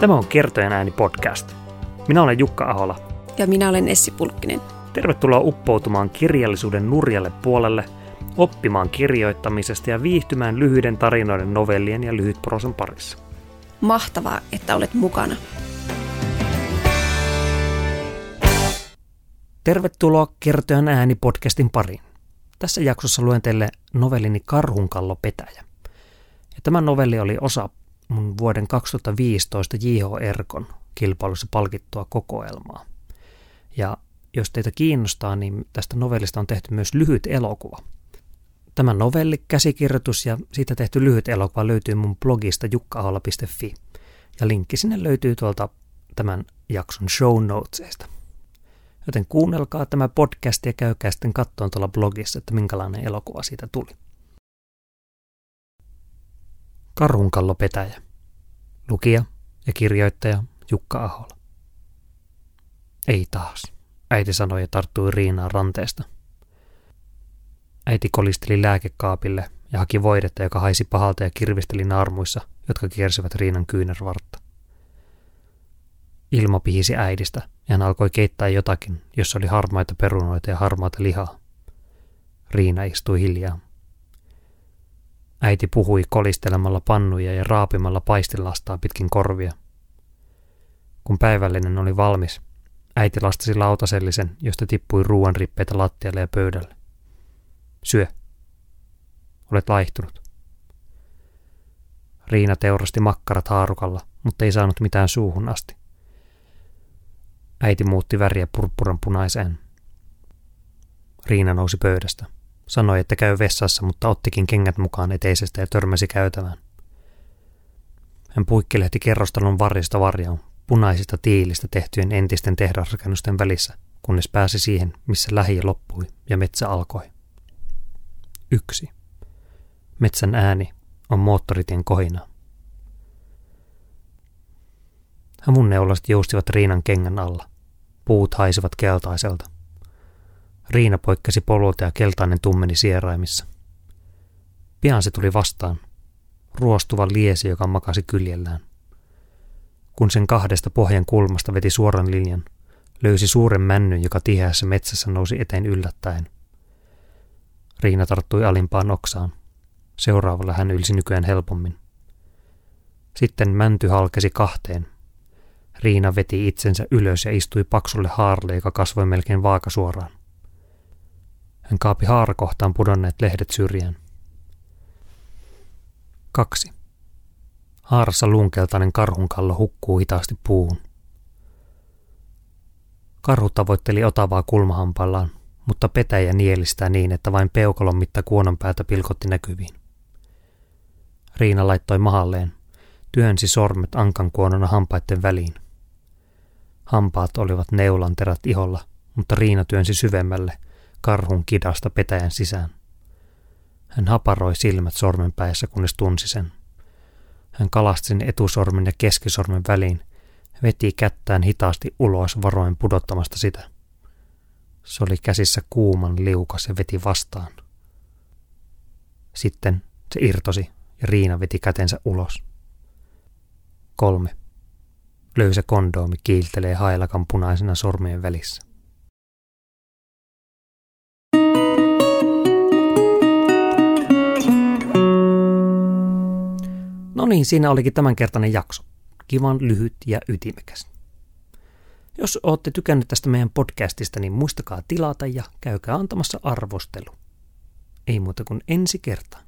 Tämä on Kertojen ääni podcast. Minä olen Jukka Ahola. Ja minä olen Essi Pulkkinen. Tervetuloa uppoutumaan kirjallisuuden nurjalle puolelle, oppimaan kirjoittamisesta ja viihtymään lyhyiden tarinoiden, novellien ja lyhytprosan parissa. Mahtavaa, että olet mukana. Tervetuloa Kertojan ääni podcastin pariin. Tässä jaksossa luen teille novellini Karhunkallo Petäjä. Ja tämä novelli oli osa mun vuoden 2015 J.H. Erkon kilpailussa palkittua kokoelmaa. Ja jos teitä kiinnostaa, niin tästä novellista on tehty myös lyhyt elokuva. Tämä novelli, käsikirjoitus ja siitä tehty lyhyt elokuva löytyy mun blogista jukkaholla.fi. Ja linkki sinne löytyy tuolta tämän jakson show notesista. Joten kuunnelkaa tämä podcast ja käykää sitten kattoon tuolla blogissa, että minkälainen elokuva siitä tuli. Karhunkallo Petäjä. Lukija ja kirjoittaja Jukka Ahola. Ei taas, äiti sanoi ja tarttui Riinaan ranteesta. Äiti kolisteli lääkekaapille ja haki voidetta, joka haisi pahalta ja kirvisteli naarmuissa, jotka kiersivät Riinan kyynärvartta. Ilma pihisi äidistä ja hän alkoi keittää jotakin, jossa oli harmaita perunoita ja harmaata lihaa. Riina istui hiljaa. Äiti puhui kolistelemalla pannuja ja raapimalla paistilastaa pitkin korvia. Kun päivällinen oli valmis, äiti lastasi lautasellisen, josta tippui ruoan rippeitä lattialle ja pöydälle. Syö. Olet laihtunut. Riina teurasti makkarat haarukalla, mutta ei saanut mitään suuhun asti. Äiti muutti väriä purppuran punaiseen. Riina nousi pöydästä. Sanoi, että käy vessassa, mutta ottikin kengät mukaan eteisestä ja törmäsi käytävään. Hän puikkelehti kerrostalon varjesta varjoon, punaisista tiilistä tehtyjen entisten tehdasrakennusten välissä, kunnes pääsi siihen, missä lähi loppui ja metsä alkoi. Yksi. Metsän ääni on moottoritien kohina. Havun neulaset joustivat Riinan kengän alla. Puut haisivat keltaiselta. Riina poikkesi polulta ja keltainen tummeni sieraimissa. Pian se tuli vastaan. Ruostuva liesi, joka makasi kyljellään. Kun sen kahdesta pohjan kulmasta veti suoran linjan, löysi suuren männyn, joka tiheässä metsässä nousi eteen yllättäen. Riina tarttui alimpaan oksaan. Seuraavalla hän ylsi nykyään helpommin. Sitten mänty halkesi kahteen. Riina veti itsensä ylös ja istui paksulle haarle, joka kasvoi melkein vaakasuoraan. Hän kaapi haarakohtaan pudonneet lehdet syrjään. Kaksi. Haarassa lunkeltainen karhunkallo hukkuu hitaasti puuhun. Karhu tavoitteli otavaa kulmahampallaan, mutta petäjä nielistää niin, että vain peukalon mitta kuonon päätä pilkotti näkyviin. Riina laittoi mahalleen, työnsi sormet ankan kuonona hampaiden väliin. Hampaat olivat neulan terät iholla, mutta Riina työnsi syvemmälle – karhun kidasta petäjän sisään. Hän haparoi silmät sormenpäissä, kunnes tunsi sen. Hän kalasti sen etusormen ja keskisormen väliin, veti kättään hitaasti ulos varoen pudottamasta sitä. Se oli käsissä kuuman liukas ja veti vastaan. Sitten se irtosi ja Riina veti kätensä ulos. Kolme. Löysä kondoomi kiiltelee hailakan punaisena sormien välissä. No niin, siinä olikin tämänkertainen jakso. Kivan lyhyt ja ytimekäs. Jos olette tykänneet tästä meidän podcastista, niin muistakaa tilata ja käykää antamassa arvostelu. Ei muuta kuin ensi kertaan.